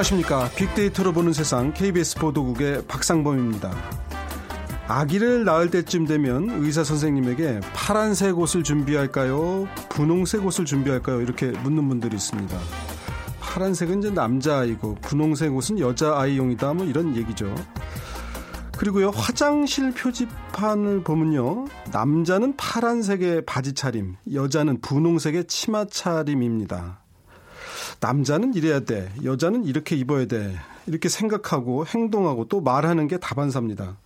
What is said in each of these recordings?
안녕하십니까. 빅데이터로 보는 세상 KBS 보도국의 박상범입니다. 아기를 낳을 때쯤 되면 의사 선생님에게 파란색 옷을 준비할까요? 분홍색 옷을 준비할까요? 이렇게 묻는 분들이 있습니다. 파란색은 이제 남자아이고 분홍색 옷은 여자아이용이다 뭐 이런 얘기죠. 그리고요 화장실 표지판을 보면요 남자는 파란색의 바지 차림 여자는 분홍색의 치마 차림입니다 남자는 이래야 돼 여자는 이렇게 입어야 돼 이렇게 생각하고 행동하고 또 말하는 게 다반사입니다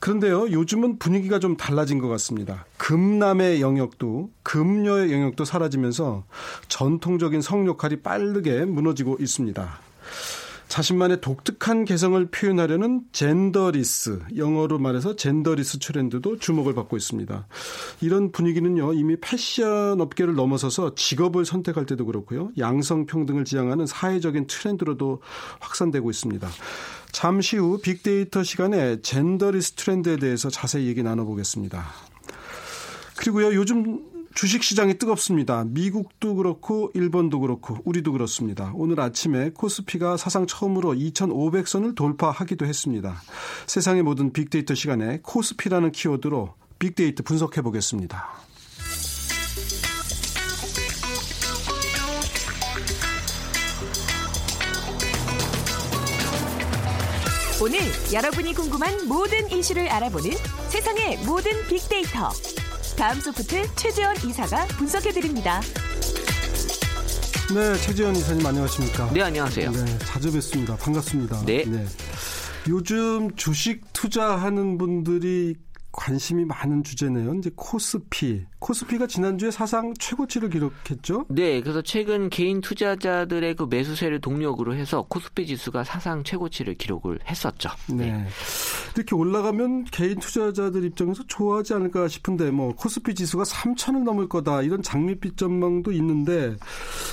그런데요, 요즘은 분위기가 좀 달라진 것 같습니다. 금남의 영역도, 금녀의 영역도 사라지면서 전통적인 성 역할이 빠르게 무너지고 있습니다. 자신만의 독특한 개성을 표현하려는 젠더리스, 영어로 말해서 젠더리스 트렌드도 주목을 받고 있습니다. 이런 분위기는요, 이미 패션 업계를 넘어서서 직업을 선택할 때도 그렇고요, 양성평등을 지향하는 사회적인 트렌드로도 확산되고 있습니다. 잠시 후 빅데이터 시간에 젠더리스 트렌드에 대해서 자세히 얘기 나눠보겠습니다. 그리고요, 요즘 주식 시장이 뜨겁습니다. 미국도 그렇고 일본도 그렇고 우리도 그렇습니다. 오늘 아침에 코스피가 사상 처음으로 2,500선을 돌파하기도 했습니다. 세상의 모든 빅데이터 시간에 코스피라는 키워드로 빅데이터 분석해 보겠습니다. 오늘 여러분이 궁금한 모든 이슈를 알아보는 세상의 모든 빅데이터. 다음 소프트 최재원 이사가 분석해드립니다. 네, 최재원 이사님 안녕하십니까? 네, 안녕하세요. 네, 자주 뵙습니다. 반갑습니다. 네. 네. 요즘 주식 투자하는 분들이 관심이 많은 주제네요. 이제 코스피. 코스피가 지난주에 사상 최고치를 기록했죠? 네, 그래서 최근 개인 투자자들의 그 매수세를 동력으로 해서 코스피 지수가 사상 최고치를 기록을 했었죠. 네. 네. 이렇게 올라가면 개인 투자자들 입장에서 좋아하지 않을까 싶은데 뭐 코스피 지수가 3천을 넘을 거다 이런 장밋빛 전망도 있는데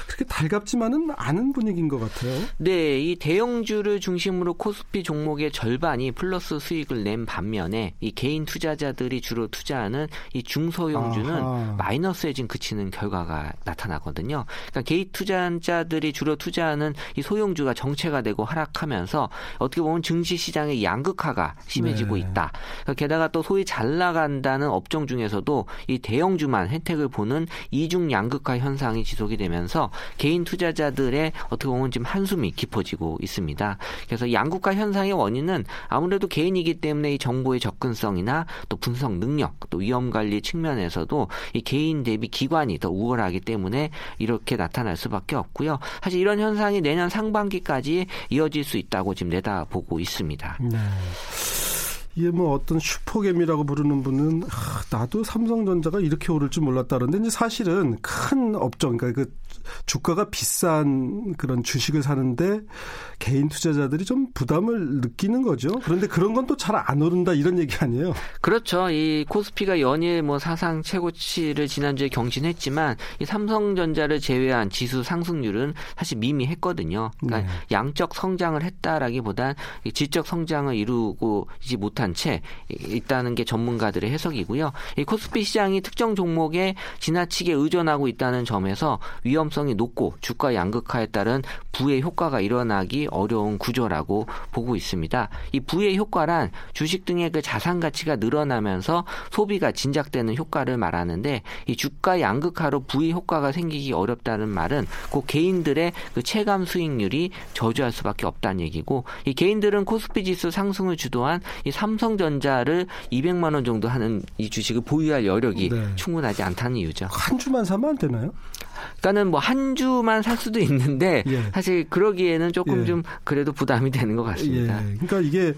그렇게 달갑지만은 않은 분위기인 것 같아요. 네, 이 대형주를 중심으로 코스피 종목의 절반이 플러스 수익을 낸 반면에 이 개인 투자 자들이 주로 투자하는 이 중소형주는 아하. 마이너스에 지금 그치는 결과가 나타나거든요. 그러니까 개인 투자자들이 주로 투자하는 이 소형주가 정체가 되고 하락하면서 어떻게 보면 증시 시장의 양극화가 심해지고 네. 있다. 그러니까 게다가 또 소위 잘 나간다는 업종 중에서도 이 대형주만 혜택을 보는 이중 양극화 현상이 지속이 되면서 개인 투자자들의 어떻게 보면 지금 한숨이 깊어지고 있습니다. 그래서 양극화 현상의 원인은 아무래도 개인이기 때문에 이 정보의 접근성이나 또 분석 능력, 또 위험 관리 측면에서도 이 개인 대비 기관이 더 우월하기 때문에 이렇게 나타날 수밖에 없고요. 사실 이런 현상이 내년 상반기까지 이어질 수 있다고 지금 내다보고 있습니다. 네. 이게 뭐 어떤 슈퍼겜이라고 부르는 분은 아, 나도 삼성전자가 이렇게 오를 줄 몰랐다는데 이제 사실은 큰 업종 그러니까 그 주가가 비싼 그런 주식을 사는데 개인 투자자들이 좀 부담을 느끼는 거죠. 그런데 그런 건 또 잘 안 오른다 이런 얘기 아니에요? 그렇죠. 이 코스피가 연일 뭐 사상 최고치를 지난주에 경신했지만 이 삼성전자를 제외한 지수 상승률은 사실 미미했거든요. 그러니까 네. 양적 성장을 했다라기보단 질적 성장을 이루고 지 못한 채 있다는 게 전문가들의 해석이고요. 이 코스피 시장이 특정 종목에 지나치게 의존하고 있다는 점에서 위험 성이 높고 주가 양극화에 따른 부의 효과가 일어나기 어려운 구조라고 보고 있습니다. 이 부의 효과란 주식 등의 그 자산 가치가 늘어나면서 소비가 진작되는 효과를 말하는데 이 주가 양극화로 부의 효과가 생기기 어렵다는 말은 그 개인들의 그 체감 수익률이 저조할 수밖에 없다는 얘기고 이 개인들은 코스피 지수 상승을 주도한 이 삼성전자를 200만 원 정도 하는 이 주식을 보유할 여력이 네. 충분하지 않다는 이유죠. 한 주만 사면 안 되나요? 그러니까는 뭐한 주만 살 수도 있는데 예. 사실 그러기에는 조금 예. 좀 그래도 부담이 되는 것 같습니다. 예. 그러니까 이게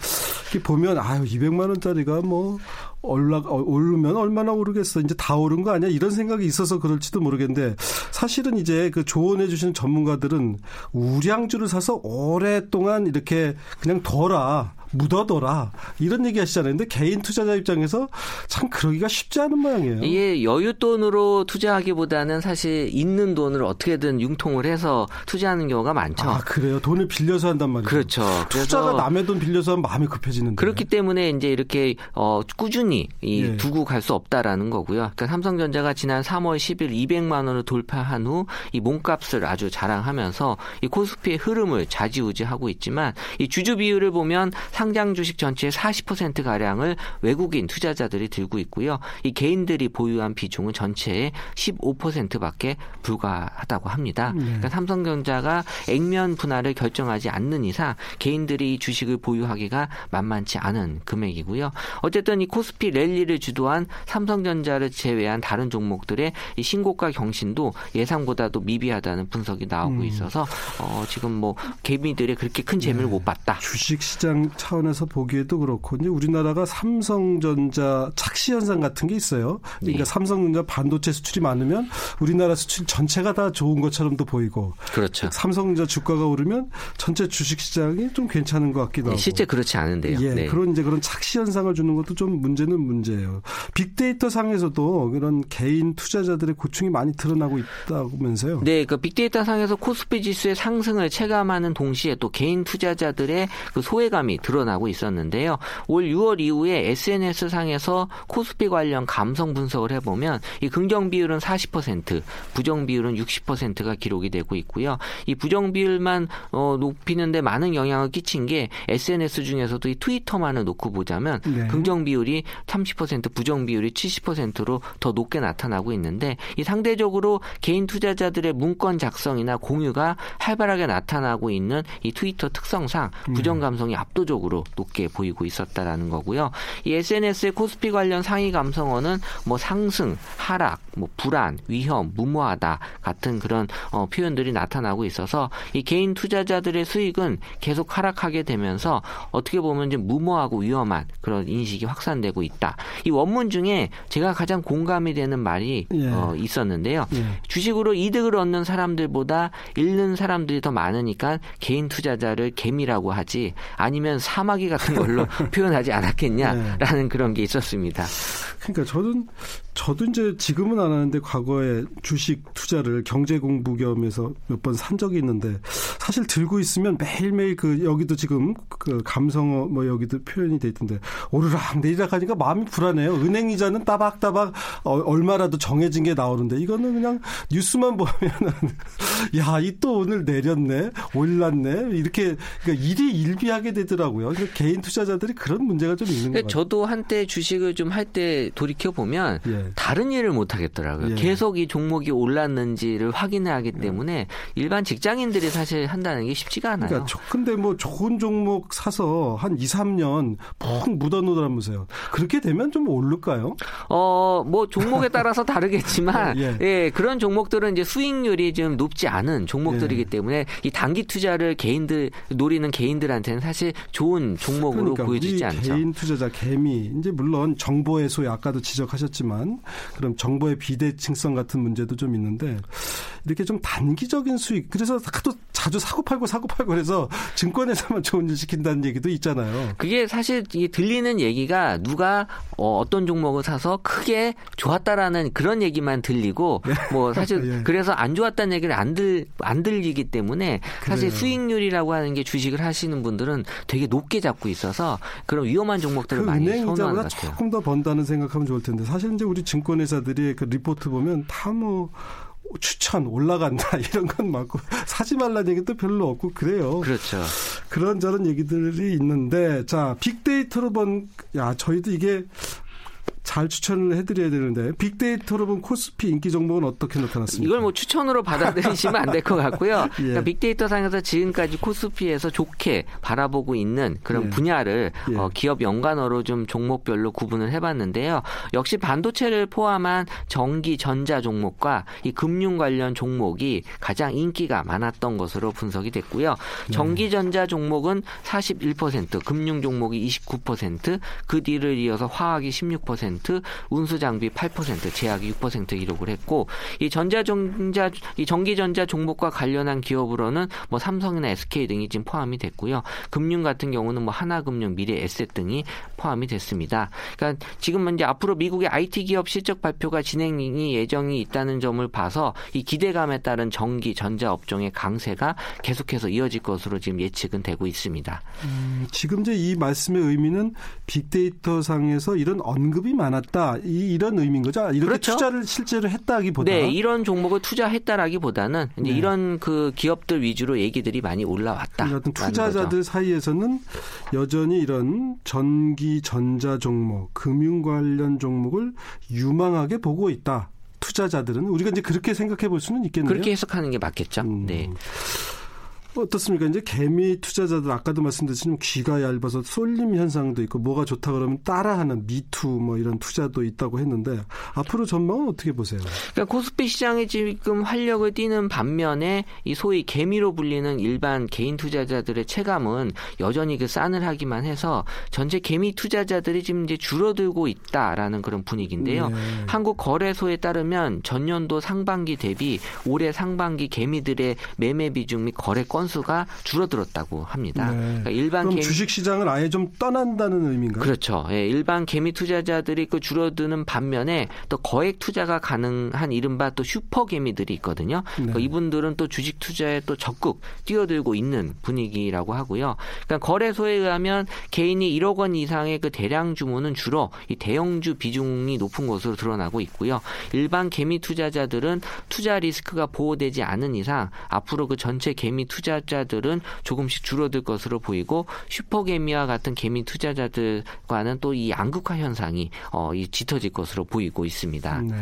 보면 아유 200만 원짜리가 뭐 올라 오르면 얼마나 오르겠어 이제 다 오른 거 아니야 이런 생각이 있어서 그럴지도 모르겠는데 사실은 이제 그 조언해 주시는 전문가들은 우량주를 사서 오랫동안 이렇게 그냥 둬라 묻어둬라 이런 얘기 하시잖아요. 근데 개인 투자자 입장에서 참 그러기가 쉽지 않은 모양이에요. 이게 여윳돈으로 투자하기보다는 사실 있는 돈을 어떻게든 융통을 해서 투자하는 경우가 많죠. 아 그래요? 돈을 빌려서 한단 말이죠. 그렇죠. 투자가 남의 돈 빌려서 하면 마음이 급해지는데. 그렇기 때문에 이제 이렇게 어, 꾸준히 이 예. 두고 갈 수 없다라는 거고요. 그러니까 삼성전자가 지난 3월 10일 200만 원을 돌파한 후 이 몸값을 아주 자랑하면서 이 코스피의 흐름을 좌지우지하고 있지만 이 주주 비율을 보면 상장 주식 전체의 40% 가량을 외국인 투자자들이 들고 있고요. 이 개인들이 보유한 비중은 전체의 15%밖에 불과하다고 합니다. 네. 그러니까 삼성전자가 액면 분할을 결정하지 않는 이상 개인들이 주식을 보유하기가 만만치 않은 금액이고요. 어쨌든 이 코스피 랠리를 주도한 삼성전자를 제외한 다른 종목들의 이 신고가 경신도 예상보다도 미비하다는 분석이 나오고 음. 있어서 어, 지금 뭐 개미들의 그렇게 큰 재미를 네. 못 봤다. 주식 시장 차원에서 보기에도 그렇고 이제 우리나라가 삼성전자 착시 현상 같은 게 있어요. 그러니까 네. 삼성전자 반도체 수출이 많으면 우리나라 수출 전체가 다 좋은 것처럼도 보이고 그렇죠. 삼성전자 주가가 오르면 전체 주식 시장이 좀 괜찮은 것 같기도 네, 하고 실제 그렇지 않은데요. 예, 네. 그런 이제 그런 착시 현상을 주는 것도 좀 문제는 문제예요. 빅데이터 상에서도 그런 개인 투자자들의 고충이 많이 드러나고 있다면서요. 네, 그 빅데이터 상에서 코스피 지수의 상승을 체감하는 동시에 또 개인 투자자들의 그 소외감이 드러 나고 있었는데요. 올 6월 이후에 SNS 상에서 코스피 관련 감성 분석을 해보면 이 긍정 비율은 40%, 부정 비율은 60%가 기록이 되고 있고요. 이 부정 비율만 어, 높이는데 많은 영향을 끼친 게 SNS 중에서도 이 트위터만을 놓고 보자면 네. 긍정 비율이 30%, 부정 비율이 70%로 더 높게 나타나고 있는데 이 상대적으로 개인 투자자들의 문건 작성이나 공유가 활발하게 나타나고 있는 이 트위터 특성상 음. 부정 감성이 압도적으로 높게 보이고 있었다라는 거고요. 이 SNS의 코스피 관련 상위 감성어는 뭐 상승, 하락, 뭐 불안, 위험, 무모하다 같은 그런 어, 표현들이 나타나고 있어서 이 개인 투자자들의 수익은 계속 하락하게 되면서 어떻게 보면 이제 무모하고 위험한 그런 인식이 확산되고 있다. 이 원문 중에 제가 가장 공감이 되는 말이 예. 어, 있었는데요. 예. 주식으로 이득을 얻는 사람들보다 잃는 사람들이 더 많으니까 개인 투자자를 개미라고 하지 아니면 사 마귀 같은 걸로 표현하지 않았겠냐라는 예. 그런 게 있었습니다. 그러니까 저는 저도 이제 지금은 안 하는데 과거에 주식 투자를 경제 공부 겸해서 몇 번 산 적이 있는데 사실 들고 있으면 매일매일 그 여기도 지금 그 감성어 뭐 여기도 표현이 돼 있던데 오르락 내리락 하니까 마음이 불안해요. 은행 이자는 따박따박 어, 얼마라도 정해진 게 나오는데 이거는 그냥 뉴스만 보면은 야, 이 또 오늘 내렸네. 올랐네. 이렇게 그러니까 일이 일비하게 되더라고요. 그러니까 개인 투자자들이 그런 문제가 좀 있는 거예요. 저도 한때 주식을 좀 할 때 돌이켜 보면 예. 다른 일을 못 하겠더라고요. 예. 계속 이 종목이 올랐는지를 확인을 하기 예. 때문에 일반 직장인들이 사실 한다는 게 쉽지가 않아요. 그러니까 근데 뭐 좋은 종목 사서 한 2, 3년 푹 묻어 놓으라면서요. 그렇게 되면 좀 오를까요? 어, 뭐 종목에 따라서 다르겠지만 예. 예. 그런 종목들은 이제 수익률이 좀 높지 않은 종목들이기 예. 때문에 이 단기 투자를 개인들 노리는 개인들한테는 사실 좋은 종목으로 그러니까 보여지지 않죠. 개인 투자자 개미 이제 물론 정보의 소위 아까도 지적하셨지만 그럼 정보의 비대칭성 같은 문제도 좀 있는데 이렇게 좀 단기적인 수익 그래서 또 자주 사고 팔고 사고 팔고 그래서 증권에서만 좋은 일 시킨다는 얘기도 있잖아요. 그게 사실 들리는 얘기가 누가 어, 떤 종목을 사서 크게 좋았다라는 그런 얘기만 들리고 네. 뭐 사실 예. 그래서 안 좋았다는 얘기를 안들안 들리기 때문에 사실 그래요. 수익률이라고 하는 게 주식을 하시는 분들은 되게 높게 잡고 있어서 그런 위험한 종목들을 그 많이 선호하는 것 같아요. 조금 더 번다는 생각하면 좋을 텐데 사실 이제 우리 증권회사들이 그 리포트 보면 다 뭐 추천 올라간다 이런 건 맞고 사지 말라는 얘기도 별로 없고 그래요. 그렇죠. 그런 저런 얘기들이 있는데 자 빅데이터로 본 야 저희도 이게 잘 추천을 해드려야 되는데 빅데이터로 본 코스피 인기 종목은 어떻게 나타났습니까? 이걸 뭐 추천으로 받아들이시면 안 될 것 같고요. 예. 그러니까 빅데이터 상에서 지금까지 코스피에서 좋게 바라보고 있는 그런 예. 분야를 예. 어, 기업 연관어로 좀 종목별로 구분을 해봤는데요. 역시 반도체를 포함한 전기 전자 종목과 이 금융 관련 종목이 가장 인기가 많았던 것으로 분석이 됐고요. 네. 전기 전자 종목은 41%, 금융 종목이 29%, 그 뒤를 이어서 화학이 16%. 6%, 운수 장비 8%, 제약이 6% 기록을 했고 이 전자전자 이 전기전자 종목과 관련한 기업으로는 뭐 삼성이나 SK 등이 지금 포함이 됐고요. 금융 같은 경우는 뭐 하나금융, 미래에셋 등이 포함이 됐습니다. 그러니까 지금 이제 앞으로 미국의 IT 기업 실적 발표가 진행이 예정이 있다는 점을 봐서 이 기대감에 따른 전기 전자 업종의 강세가 계속해서 이어질 것으로 지금 예측은 되고 있습니다. 음, 지금 이제 이 말씀의 의미는 빅데이터 상에서 이런 언급이 많았다 이, 이런 의미인 거죠. 이렇게 그렇죠? 투자를 실제로 했다기보다 네 이런 종목을 투자했다라기보다는 이제 네. 이런 그 기업들 위주로 얘기들이 많이 올라왔다. 어떤 투자자들 거죠. 사이에서는 여전히 이런 전기 전자 종목, 금융 관련 종목을 유망하게 보고 있다. 투자자들은 우리가 이제 그렇게 생각해 볼 수는 있겠네요. 그렇게 해석하는 게 맞겠죠. 음. 네. 어떻습니까? 이제 개미 투자자들 아까도 말씀드렸지만 귀가 얇아서 쏠림 현상도 있고 뭐가 좋다 그러면 따라하는 미투 뭐 이런 투자도 있다고 했는데 앞으로 전망은 어떻게 보세요? 그러니까 코스피 시장에 지금 활력을 띠는 반면에 이 소위 개미로 불리는 일반 개인 투자자들의 체감은 여전히 그 싸늘하기만 해서 전체 개미 투자자들이 지금 이제 줄어들고 있다라는 그런 분위기인데요. 네. 한국 거래소에 따르면 전년도 상반기 대비 올해 상반기 개미들의 매매 비중 및 거래 건 건수가 줄어들었다고 합니다. 네. 그러니까 일반 개미 주식 시장을 아예 좀 떠난다는 의미인가요? 그렇죠. 예, 일반 개미 투자자들이 그 줄어드는 반면에 또 거액 투자가 가능한 이른바 또 슈퍼 개미들이 있거든요. 네. 그러니까 이분들은 또 주식 투자에 또 적극 뛰어들고 있는 분위기라고 하고요. 그러니까 거래소에 의하면 개인이 1억 원 이상의 그 대량 주문은 주로 이 대형주 비중이 높은 것으로 드러나고 있고요. 일반 개미 투자자들은 투자 리스크가 보호되지 않은 이상 앞으로 그 전체 개미 투자 투자자들은 조금씩 줄어들 것으로 보이고 슈퍼개미와 같은 개미 투자자들과는 또 이 양극화 현상이 어, 이 짙어질 것으로 보이고 있습니다. 네.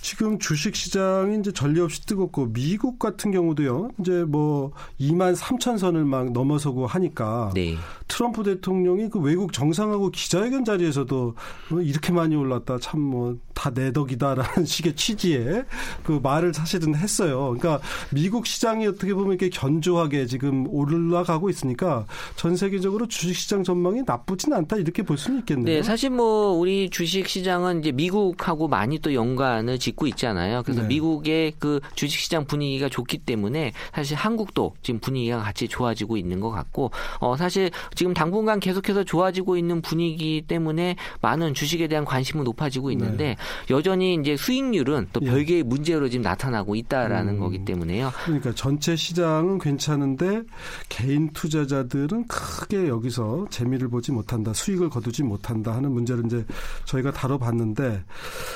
지금 주식 시장이 이제 전례 없이 뜨겁고 미국 같은 경우도요. 이제 뭐 2만 3천 선을 막 넘어서고 하니까 네. 트럼프 대통령이 그 외국 정상하고 기자회견 자리에서도 뭐 이렇게 많이 올랐다 참 뭐 다 내 덕이다라는 식의 취지의 그 말을 사실은 했어요. 그러니까 미국 시장이 어떻게 보면 이렇게 견조하게 지금 올라가고 있으니까 전 세계적으로 주식 시장 전망이 나쁘진 않다 이렇게 볼 수는 있겠네요. 네, 사실 뭐 우리 주식 시장은 이제 미국하고 많이 또 연관을 짓고 있잖아요. 그래서 네. 미국의 그 주식시장 분위기가 좋기 때문에 사실 한국도 지금 분위기가 같이 좋아지고 있는 것 같고 어 사실 지금 당분간 계속해서 좋아지고 있는 분위기 때문에 많은 주식에 대한 관심은 높아지고 있는데 네. 여전히 이제 수익률은 또 예. 별개의 문제로 지금 나타나고 있다라는 음. 거기 때문에요. 그러니까 전체 시장은 괜찮은데 개인 투자자들은 크게 여기서 재미를 보지 못한다, 수익을 거두지 못한다 하는 문제를 이제 저희가 다뤄봤는데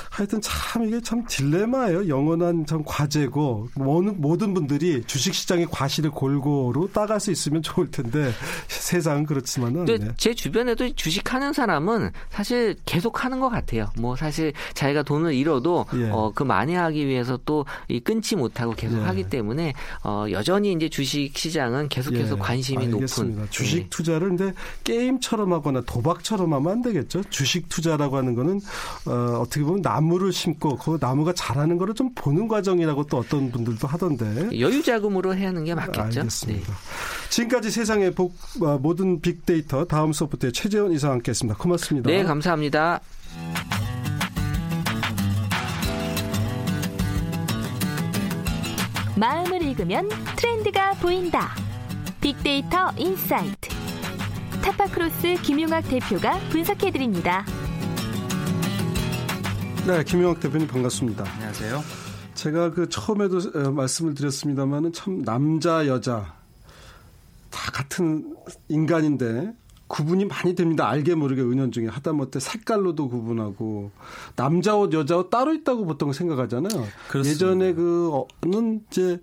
하여튼 참 이게 참 딜레마예요. 영원한 참 과제고 모든 분들이 주식시장의 과실을 골고루 따갈 수 있으면 좋을 텐데 세상은 그렇지만은. 네. 제 주변에도 주식하는 사람은 사실 계속 하는 것 같아요. 뭐 사실 자기가 돈을 잃어도 예. 어, 그 만회하기 위해서 또 이 끊지 못하고 계속 예. 하기 때문에 어, 여전히 이제 주식 시장은 계속해서 예. 관심이 알겠습니다. 높은. 주식 네. 투자를 근데 게임처럼 하거나 도박처럼 하면 안 되겠죠. 주식 투자라고 하는 거는 어, 어떻게 보면 나무를 심고 그 나무 가 자라는 거를 좀 보는 과정이라고 또 어떤 분들도 하던데. 여유 자금으로 해야 하는 게 맞겠죠. 알겠습니다. 네. 지금까지 세상의 복, 어, 모든 빅데이터 다음 소프트의 최재원 이사 함께했습니다. 고맙습니다. 네, 감사합니다. 마음을 읽으면 트렌드가 보인다. 빅데이터 인사이트. 타파크로스 김용학 대표가 분석해드립니다. 네, 김용학 대표님 반갑습니다. 안녕하세요. 제가 그 처음에도 어, 말씀을 드렸습니다만은 참 남자 여자 다 같은 인간인데 구분이 많이 됩니다. 알게 모르게 은연중에 하다못해 색깔로도 구분하고 남자 옷 여자 옷 따로 있다고 보통 생각하잖아요. 그렇습니다. 예전에 그는 이제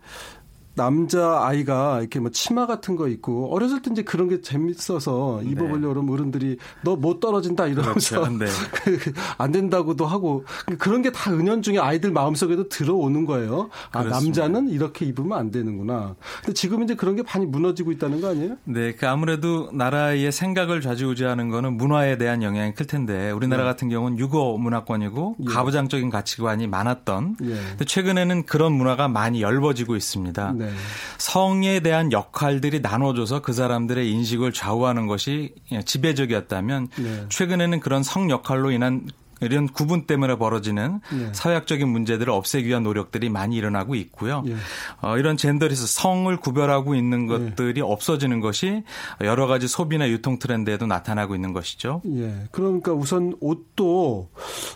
남자 아이가 이렇게 뭐 치마 같은 거 입고 어렸을 때 이제 그런 게 재밌어서 네. 입어보려고 그러면 어른들이 너 못 떨어진다 이러면서 그렇죠. 네. 안 된다고도 하고 그런 게 다 은연중에 아이들 마음속에도 들어오는 거예요. 아 그렇습니다. 남자는 이렇게 입으면 안 되는구나. 근데 지금 이제 그런 게 많이 무너지고 있다는 거 아니에요? 네, 그 아무래도 나라의 생각을 좌지우지하는 거는 문화에 대한 영향이 클 텐데 우리나라 네. 같은 경우는 유고 문화권이고 예. 가부장적인 가치관이 많았던. 예. 최근에는 그런 문화가 많이 엷어지고 있습니다. 네. 네. 성에 대한 역할들이 나눠져서 그 사람들의 인식을 좌우하는 것이 지배적이었다면 네. 최근에는 그런 성 역할로 인한 이런 구분 때문에 벌어지는 예. 사회학적인 문제들을 없애기 위한 노력들이 많이 일어나고 있고요. 예. 어, 이런 젠더리스 성을 구별하고 있는 예. 것들이 예. 없어지는 것이 여러 가지 소비나 유통 트렌드에도 나타나고 있는 것이죠. 예. 그러니까 우선 옷도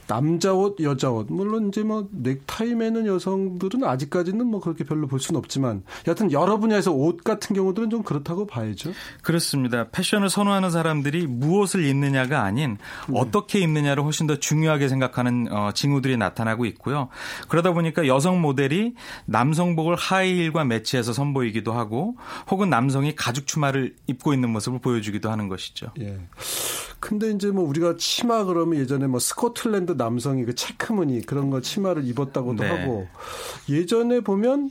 남자 옷, 여자 옷 물론 이제 뭐 넥타이 매는 여성들은 아직까지는 뭐 그렇게 별로 볼 수는 없지만 여하튼 여러 분야에서 옷 같은 경우들은 좀 그렇다고 봐야죠. 그렇습니다. 패션을 선호하는 사람들이 무엇을 입느냐가 아닌 네. 어떻게 입느냐를 훨씬 더 중요 하게 생각하는 어, 징후들이 나타나고 있고요. 그러다 보니까 여성 모델이 남성복을 하이힐과 매치해서 선보이기도 하고 혹은 남성이 가죽 추마를 입고 있는 모습을 보여주기도 하는 것이죠. 예. 근데 이제 뭐 우리가 치마 그러면 예전에 뭐 스코틀랜드 남성이 그 체크무늬 그런 거 치마를 입었다고도 네. 하고 예전에 보면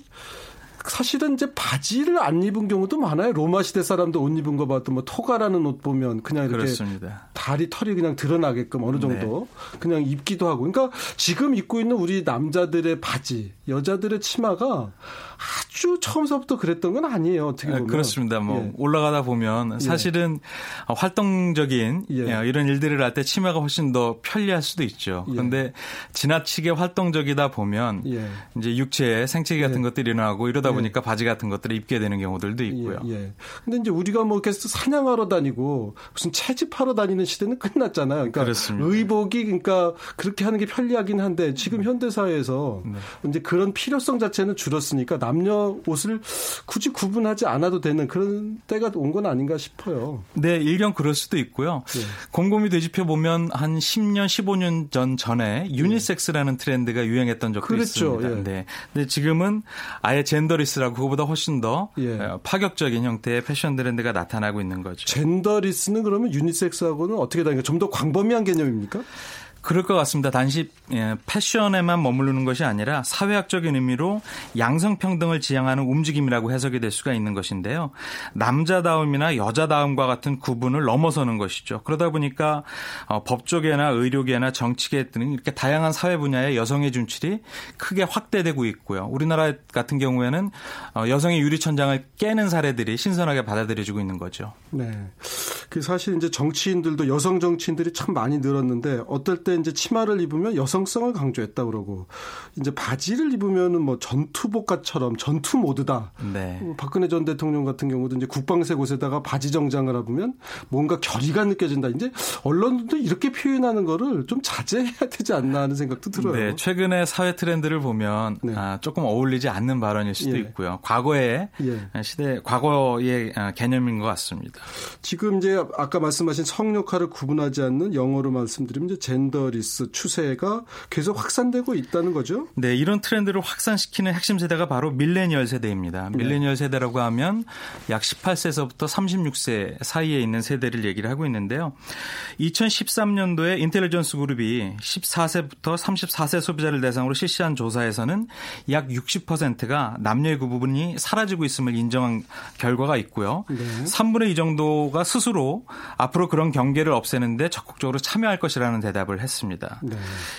사실은 이제 바지를 안 입은 경우도 많아요. 로마 시대 사람도 옷 입은 거 봐도 뭐 토가라는 옷 보면 그냥 이렇게 그렇습니다. 다리 털이 그냥 드러나게끔 어느 정도 네. 그냥 입기도 하고. 그러니까 지금 입고 있는 우리 남자들의 바지, 여자들의 치마가 아주 처음서부터 그랬던 건 아니에요. 어떻게 네, 보면. 그렇습니다. 뭐 예. 올라가다 보면 예. 사실은 예. 활동적인 예. 이런 일들을 할 때 치마가 훨씬 더 편리할 수도 있죠. 그런데 예. 지나치게 활동적이다 보면 예. 이제 육체에 생체기 같은 것들이 일어나고 이러다 보니까 바지 같은 것들을 입게 되는 경우들도 있고요. 예. 근데 이제 우리가 뭐 계속 사냥하러 다니고 무슨 채집하러 다니는 시대는 끝났잖아요. 그러니까 그렇습니다. 의복이 그러니까 그렇게 하는 게 편리하긴 한데 지금 현대 사회에서 네. 이제 그런 필요성 자체는 줄었으니까 남녀 옷을 굳이 구분하지 않아도 되는 그런 때가 온 건 아닌가 싶어요. 네, 일견 그럴 수도 있고요. 네. 곰곰이 되짚어 보면 한 10년, 15년 전 전에 유니섹스라는 트렌드가 유행했던 적도 그렇죠. 있습니다. 예. 네. 근데 지금은 아예 젠더리스라고 그거보다 훨씬 더 예. 어, 파격적인 형태의 패션 트렌드가 나타나고 있는 거죠. 젠더리스는 그러면 유니섹스하고는 어떻게 다른가? 좀 더 광범위한 개념입니까? 그럴 것 같습니다. 단지 예, 패션에만 머무르는 것이 아니라 사회학적인 의미로 양성평등을 지향하는 움직임이라고 해석이 될 수가 있는 것인데요. 남자다움이나 여자다움과 같은 구분을 넘어서는 것이죠. 그러다 보니까 어, 법조계나 의료계나 정치계 등 이렇게 다양한 사회 분야의 여성의 준출이 크게 확대되고 있고요. 우리나라 같은 경우에는 어, 여성의 유리천장을 깨는 사례들이 신선하게 받아들여지고 있는 거죠. 네. 그 사실 이제 정치인들도 여성 정치인들이 참 많이 늘었는데 어떨 때 이제 치마를 입으면 여성성을 강조했다 그러고 이제 바지를 입으면은 뭐 전투복과처럼 전투 모드다. 네. 뭐 박근혜 전 대통령 같은 경우도 이제 국방색 옷에다가 바지 정장을 하면 뭔가 결의가 느껴진다. 이제 언론도 이렇게 표현하는 거를 좀 자제해야 되지 않나 하는 생각도 들어요. 네, 최근에 사회 트렌드를 보면 네. 아, 조금 어울리지 않는 발언일 수도 예. 있고요. 과거의 예. 시대 과거의 아, 개념인 것 같습니다. 지금 이제 아까 말씀하신 성 역할을 구분하지 않는 영어로 말씀드리면 이제 젠더 젠더리스 추세가 계속 확산되고 있다는 거죠? 네, 이런 트렌드를 확산시키는 핵심 세대가 바로 밀레니얼 세대입니다. 네. 밀레니얼 세대라고 하면 약 18세에서부터 36세 사이에 있는 세대를 얘기를 하고 있는데요. 2013년도에 인텔리전스 그룹이 14세부터 34세 소비자를 대상으로 실시한 조사에서는 약 60%가 남녀의 구분이 사라지고 있음을 인정한 결과가 있고요. 네. 3분의 2 정도가 스스로 앞으로 그런 경계를 없애는데 적극적으로 참여할 것이라는 대답을 했습니다. 했습니다. 네.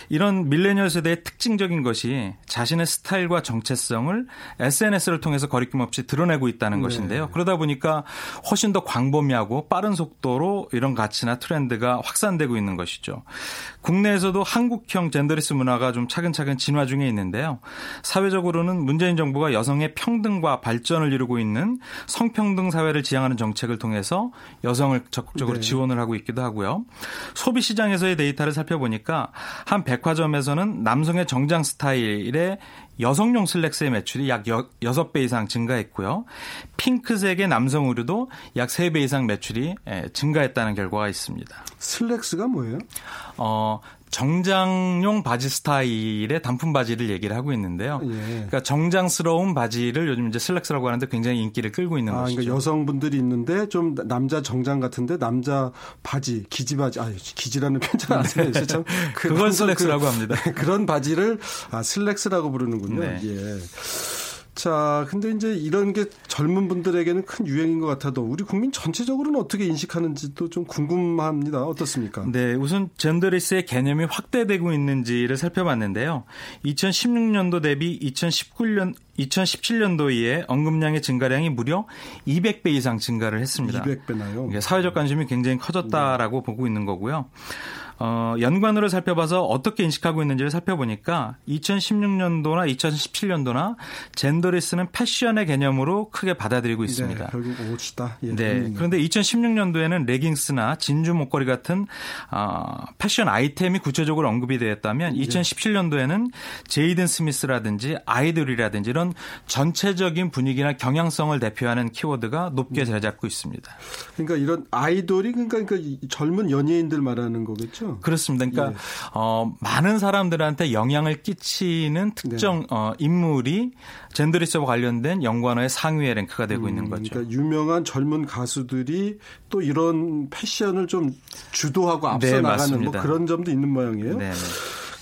이런 밀레니얼 세대의 특징적인 것이 자신의 스타일과 정체성을 SNS를 통해서 거리낌 없이 드러내고 있다는 네. 것인데요. 그러다 보니까 훨씬 더 광범위하고 빠른 속도로 이런 가치나 트렌드가 확산되고 있는 것이죠. 국내에서도 한국형 젠더리스 문화가 좀 차근차근 진화 중에 있는데요. 사회적으로는 문재인 정부가 여성의 평등과 발전을 이루고 있는 성평등 사회를 지향하는 정책을 통해서 여성을 적극적으로 네. 지원을 하고 있기도 하고요. 소비 시장에서의 데이터를 살펴보니 까 한 백화점에서는 남성의 정장 스타일의 여성용 슬랙스의 매출이 약 6배 이상 증가했고요. 핑크색의 남성 의류도 약 3배 이상 매출이 증가했다는 결과가 있습니다. 슬랙스가 뭐예요? 어, 정장용 바지 스타일의 단품 바지를 얘기를 하고 있는데요. 예. 그러니까 정장스러운 바지를 요즘 이제 슬랙스라고 하는데 굉장히 인기를 끌고 있는 아, 것이죠. 그러니까 여성분들이 있는데 좀 남자 정장 같은데 남자 바지, 기지 바지, 아 기지라는 편찬 아세요? 참 그, 그건 슬랙스라고 그, 합니다. 그런 바지를 아, 슬랙스라고 부르는군요. 네. 예. 자, 근데 이제 이런 게 젊은 분들에게는 큰 유행인 것 같아도 우리 국민 전체적으로는 어떻게 인식하는지도 좀 궁금합니다. 어떻습니까? 네, 우선 젠더리스의 개념이 확대되고 있는지를 살펴봤는데요. 2016년도 대비 2019년 2017년도에 언급량의 증가량이 무려 200배 이상 증가를 했습니다. 200배나요? 사회적 관심이 굉장히 커졌다라고 네. 보고 있는 거고요. 어, 연관으로 살펴봐서 어떻게 인식하고 있는지를 살펴보니까 2016년도나 2017년도나 젠더리스는 패션의 개념으로 크게 받아들이고 네, 있습니다. 네, 결국 옷이다. 예, 네. 그런데 2016년도에는 레깅스나 진주 목걸이 같은 어, 패션 아이템이 구체적으로 언급이 되었다면 2017년도에는 제이든 스미스라든지 아이돌이라든지 이런 전체적인 분위기나 경향성을 대표하는 키워드가 높게 자리 잡고 있습니다. 그러니까 이런 아이돌이 그러니까, 그러니까 젊은 연예인들 말하는 거겠죠? 그렇습니다. 그러니까 예. 어, 많은 사람들한테 영향을 끼치는 특정 네. 어, 인물이 젠더리스와 관련된 연관어의 상위의 랭크가 되고 음, 있는 거죠. 그러니까 유명한 젊은 가수들이 또 이런 패션을 좀 주도하고 앞서 네, 나가는 뭐 그런 점도 있는 모양이에요. 네.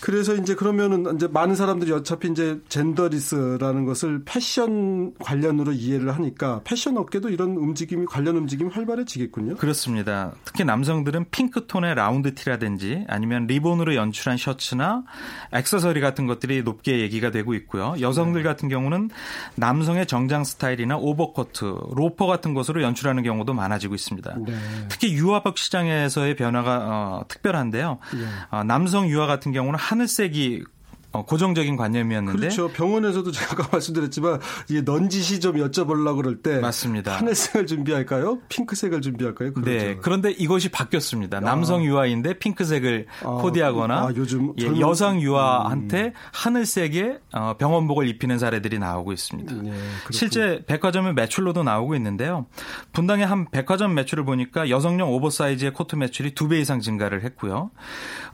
네. 그래서 이제 그러면은 이제 많은 사람들이 어차피 이제 젠더리스라는 것을 패션 관련으로 이해를 하니까 패션 업계도 이런 움직임이 관련 움직임이 활발해지겠군요. 그렇습니다. 특히 남성들은 핑크톤의 라운드 티라든지 아니면 리본으로 연출한 셔츠나 액세서리 같은 것들이 높게 얘기가 되고 있고요. 여성들 네. 같은 경우는 남성의 정장 스타일이나 오버코트, 로퍼 같은 것으로 연출하는 경우도 많아지고 있습니다. 네. 특히 유아복 시장에서의 변화가 어, 특별한데요. 네. 어, 남성 유아 같은 경우는 하늘색이 어, 고정적인 관념이었는데 그렇죠. 병원에서도 제가 말씀드렸지만 이게 넌지시 좀 여쭤보려고 그럴 때 맞습니다. 하늘색을 준비할까요? 핑크색을 준비할까요? 그렇죠. 네. 그런데 이것이 바뀌었습니다. 아. 남성 유아인데 핑크색을 아. 코디하거나 아, 요즘 예, 여성 유아한테 음. 하늘색의 어, 병원복을 입히는 사례들이 나오고 있습니다. 네, 실제 백화점의 매출로도 나오고 있는데요. 분당의 한 백화점 매출을 보니까 여성용 오버사이즈의 코트 매출이 두 배 이상 증가를 했고요.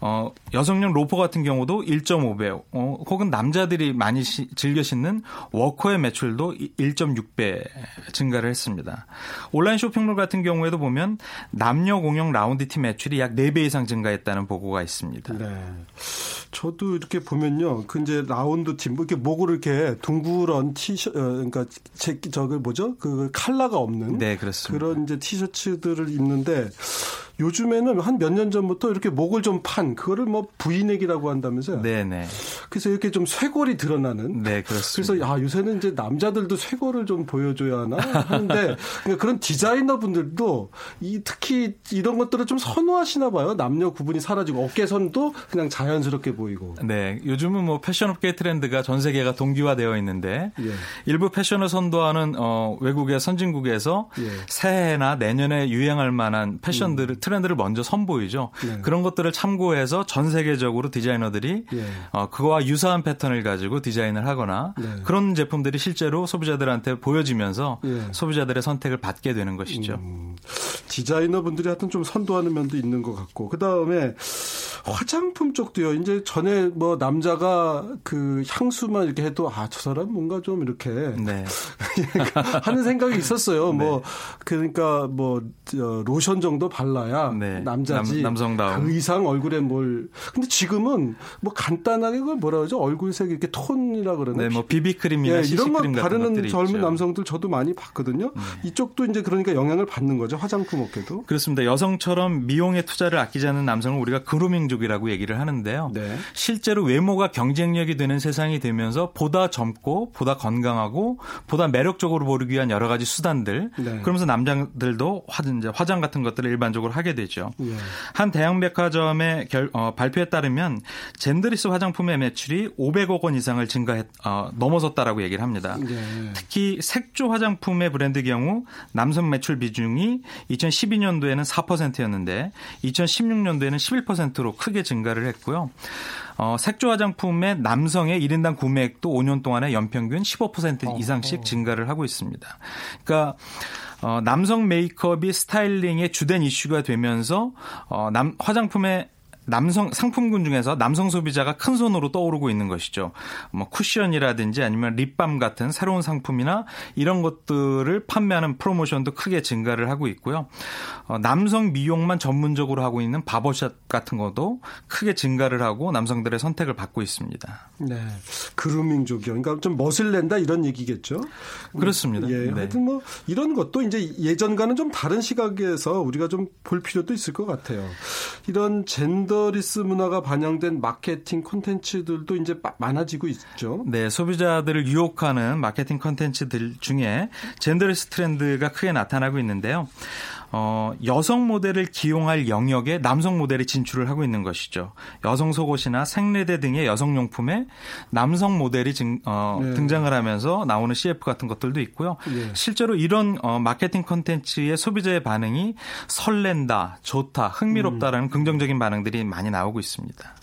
어, 여성용 로퍼 같은 경우도 1.5배 어, 혹은 남자들이 많이 시, 즐겨 신는 워커의 매출도 1.6배 증가를 했습니다. 온라인 쇼핑몰 같은 경우에도 보면 남녀 공용 라운드티 매출이 약 4배 이상 증가했다는 보고가 있습니다. 네. 저도 이렇게 보면요. 그 이제 라운드 티, 뭐 이렇게 목을 이렇게 둥그런 티셔, 어, 그러니까 제, 저걸 뭐죠? 그 칼라가 없는. 네, 그렇습니다. 그런 이제 티셔츠들을 입는데 요즘에는 한 몇 년 전부터 이렇게 목을 좀 판 그거를 뭐 부인액이라고 한다면서요. 네네. 그래서 이렇게 좀 쇄골이 드러나는. 네 그렇습니다. 그래서 아 요새는 이제 남자들도 쇄골을 좀 보여줘야 하나 하는데 그러니까 그런 디자이너 분들도 이 특히 이런 것들을 좀 선호하시나 봐요. 남녀 구분이 사라지고 어깨선도 그냥 자연스럽게 보이고. 네 요즘은 뭐 패션업계 트렌드가 전 세계가 동기화되어 있는데 예. 일부 패션을 선도하는 어, 외국의 선진국에서 예. 새해나 내년에 유행할 만한 패션들을 음. 트렌드를 먼저 선보이죠. 네. 그런 것들을 참고해서 전 세계적으로 디자이너들이 네. 어, 그거와 유사한 패턴을 가지고 디자인을 하거나 네. 그런 제품들이 실제로 소비자들한테 보여지면서 예. 소비자들의 선택을 받게 되는 것이죠. 음, 디자이너분들이 하여튼 좀 선도하는 면도 있는 것 같고 그 다음에 화장품 쪽도요. 이제 전에 뭐 남자가 그 향수만 이렇게 해도 아 저 사람 뭔가 좀 이렇게 네. 하는 생각이 있었어요. 네. 뭐 그러니까 뭐 로션 정도 발라야 네. 남자지. 남, 성다그 이상 얼굴에 뭘 근데 지금은 뭐 간단하게 그걸 뭐라 그러죠? 얼굴색 이렇게 톤이라 그러나? 네, 뭐 비비크림이나 네, 이런 거 바르는 젊은 있죠. 남성들 저도 많이 봤거든요. 네. 이쪽도 이제 그러니까 영향을 받는 거죠. 화장품 업계도. 그렇습니다. 여성처럼 미용에 투자를 아끼지 않는 남성을 우리가 그루밍 민족이라고 얘기를 하는데요. 네. 실제로 외모가 경쟁력이 되는 세상이 되면서 보다 젊고 보다 건강하고 보다 매력적으로 보이기 위한 여러 가지 수단들 네. 그러면서 남자들도 화장, 화장 같은 것들을 일반적으로 하게 되죠. 네. 한 대형백화점의 결, 어, 발표에 따르면 젠드리스 화장품의 매출이 500억 원 이상을 증가했 어, 넘어섰다라고 얘기를 합니다. 네. 특히 색조 화장품의 브랜드 경우 남성 매출 비중이 2012년도에는 4%였는데 2016년도에는 11%로 크게 증가를 했고요. 어, 색조 화장품의 남성의 1인당 구매액도 5년 동안에 연평균 15% 이상씩 증가를 하고 있습니다. 그러니까 어, 남성 메이크업이 스타일링의 주된 이슈가 되면서 어, 남 화장품의 남성 상품군 중에서 남성 소비자가 큰 손으로 떠오르고 있는 것이죠. 뭐 쿠션이라든지 아니면 립밤 같은 새로운 상품이나 이런 것들을 판매하는 프로모션도 크게 증가를 하고 있고요. 어, 남성 미용만 전문적으로 하고 있는 바버샵 같은 것도 크게 증가를 하고 남성들의 선택을 받고 있습니다. 네. 그루밍족이요. 그러니까 좀 멋을 낸다 이런 얘기겠죠. 그렇습니다. 예. 네. 하여튼 뭐 이런 것도 이제 예전과는 좀 다른 시각에서 우리가 좀 볼 필요도 있을 것 같아요. 이런 젠더 젠더리스 문화가 반영된 마케팅 콘텐츠들도 이제 많아지고 있죠. 네, 소비자들을 유혹하는 마케팅 콘텐츠들 중에 젠더리스 트렌드가 크게 나타나고 있는데요. 어, 여성 모델을 기용할 영역에 남성 모델이 진출을 하고 있는 것이죠. 여성 속옷이나 생리대 등의 여성 용품에 남성 모델이 증, 어, 네. 등장을 하면서 나오는 CF 같은 것들도 있고요. 네. 실제로 이런 어, 마케팅 콘텐츠의 소비자의 반응이 설렌다, 좋다, 흥미롭다라는 음. 긍정적인 반응들이 많이 나오고 있습니다.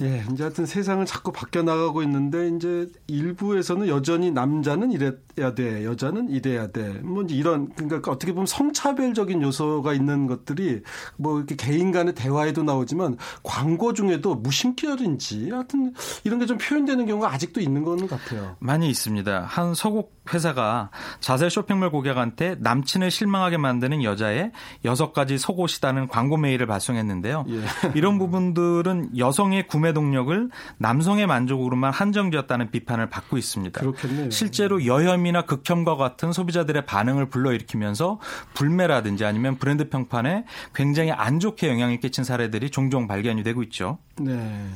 예, 이제 하여튼 세상을 자꾸 바뀌어 나가고 있는데 이제 일부에서는 여전히 남자는 이래야 돼, 여자는 이래야 돼. 뭐 이제 이런 그러니까 어떻게 보면 성차별적인 요소가 있는 것들이 뭐 이렇게 개인 간의 대화에도 나오지만 광고 중에도 무심결인지 하여튼 이런 게 좀 표현되는 경우가 아직도 있는 거는 같아요. 많이 있습니다. 한 서곡 회사가 자세 쇼핑몰 고객한테 남친을 실망하게 만드는 여자의 여섯 가지 속옷이다는 광고 메일을 발송했는데요. 예. 이런 부분들은 여성의 구매 구매 동력을 남성의 만족으로만 한정되었다는 비판을 받고 있습니다. 그렇겠네요. 실제로 여혐이나 극혐과 같은 소비자들의 반응을 불러일으키면서 불매라든지 아니면 브랜드 평판에 굉장히 안 좋게 영향을 끼친 사례들이 종종 발견이 되고 있죠. 네.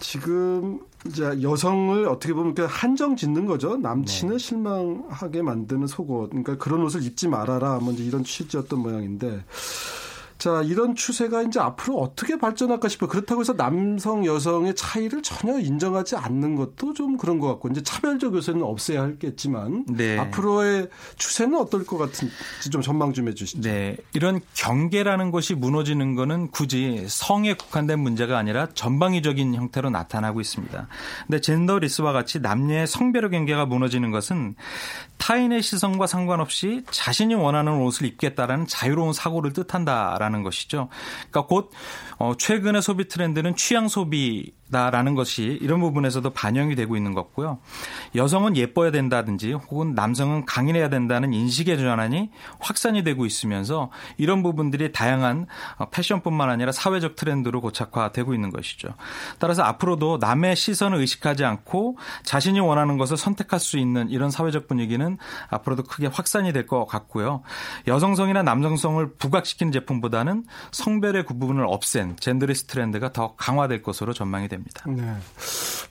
지금 이제 여성을 어떻게 보면 한정 짓는 거죠. 남친을 네. 실망하게 만드는 속옷. 그러니까 그런 옷을 입지 말아라. 먼저 뭐 이런 취지였던 모양인데 자, 이런 추세가 이제 앞으로 어떻게 발전할까 싶어요. 그렇다고 해서 남성, 여성의 차이를 전혀 인정하지 않는 것도 좀 그런 것 같고, 이제 차별적 요소는 없애야 할겠지만, 네. 앞으로의 추세는 어떨 것 같은지 좀 전망 좀 해주시죠. 네. 이런 경계라는 것이 무너지는 거는 굳이 성에 국한된 문제가 아니라 전방위적인 형태로 나타나고 있습니다. 근데 젠더 리스와 같이 남녀의 성별의 경계가 무너지는 것은 타인의 시선과 상관없이 자신이 원하는 옷을 입겠다라는 자유로운 사고를 뜻한다라는 라는 것이죠. 그러니까 곧 어, 최근의 소비 트렌드는 취향 소비 다라는 것이 이런 부분에서도 반영이 되고 있는 것고요. 여성은 예뻐야 된다든지 혹은 남성은 강인해야 된다는 인식의 전환이 확산이 되고 있으면서 이런 부분들이 다양한 어, 패션뿐만 아니라 사회적 트렌드로 고착화되고 있는 것이죠. 따라서 앞으로도 남의 시선을 의식하지 않고 자신이 원하는 것을 선택할 수 있는 이런 사회적 분위기는 앞으로도 크게 확산이 될 것 같고요. 여성성이나 남성성을 부각시키는 제품보다는 성별의 구분을 없앤 젠더리스 트렌드가 더 강화될 것으로 전망이 됩니다. 됩니다. 네.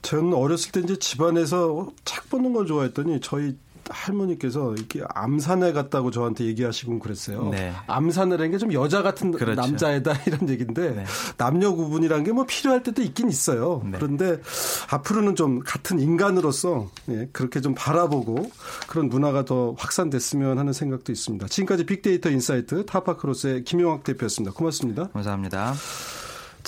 저는 어렸을 때 이제 집안에서 책 보는 걸 좋아했더니 저희 할머니께서 이렇게 암사내 같다고 저한테 얘기하시곤 그랬어요. 네. 암사내란 게 좀 여자 같은 그렇죠. 남자애다 이런 얘기인데 네. 남녀 구분이란 게 뭐 필요할 때도 있긴 있어요. 네. 그런데 앞으로는 좀 같은 인간으로서 예, 그렇게 좀 바라보고 그런 문화가 더 확산됐으면 하는 생각도 있습니다. 지금까지 빅데이터 인사이트 타파크로스의 김용학 대표였습니다. 고맙습니다. 감사합니다.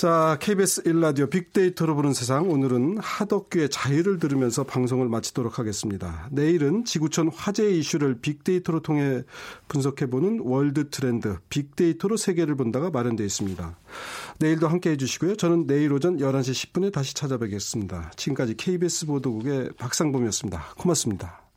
자, KBS 1라디오 빅데이터로 보는 세상 오늘은 하덕규의 자유를 들으면서 방송을 마치도록 하겠습니다. 내일은 지구촌 화재 이슈를 빅데이터로 통해 분석해보는 월드 트렌드 빅데이터로 세계를 본다가 마련되어 있습니다. 내일도 함께해 주시고요. 저는 내일 오전 11시 10분에 다시 찾아뵙겠습니다. 지금까지 KBS 보도국의 박상범이었습니다. 고맙습니다.